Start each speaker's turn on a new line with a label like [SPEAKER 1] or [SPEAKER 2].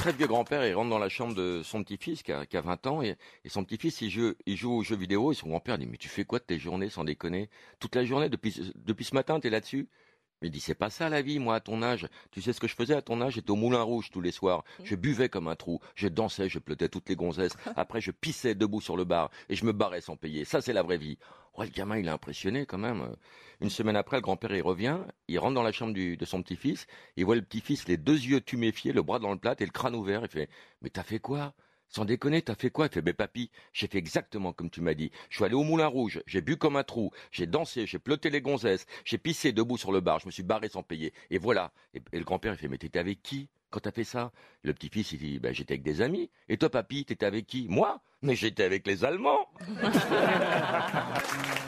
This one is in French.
[SPEAKER 1] très vieux grand-père, il rentre dans la chambre de son petit-fils qui a, qui a 20 ans et, et son petit-fils il joue, il joue aux jeux vidéo et son grand-père dit mais tu fais quoi de tes journées sans déconner? Toute la journée depuis, depuis ce matin t'es là-dessus? Mais il dit c'est pas ça la vie moi à ton âge. Tu sais ce que je faisais à ton âge? J'étais au Moulin Rouge tous les soirs. Je buvais comme un trou. Je dansais, je pleutais toutes les gonzesses. Après je pissais debout sur le bar et je me barrais sans payer. Ça c'est la vraie vie. Ouais, le gamin il est impressionné quand même. Une semaine après le grand-père il revient, il rentre dans la chambre de son petit-fils, il voit le petit-fils les deux yeux tuméfiés, le bras dans le plat et le crâne ouvert. Il fait mais t'as fait quoi? Sans déconner, t'as fait quoi? Il fait, mais papy, j'ai fait exactement comme tu m'as dit. Je suis allé au Moulin Rouge, j'ai bu comme un trou, j'ai dansé, j'ai pleuté les gonzesses, j'ai pissé debout sur le bar, je me suis barré sans payer. Et voilà. Et, et le grand-père, il fait, mais t'étais avec qui? Quand t'as fait ça Le petit-fils, il dit, ben, j'étais avec des amis. Et toi, papy, t'étais avec qui? Moi? Mais j'étais avec les Allemands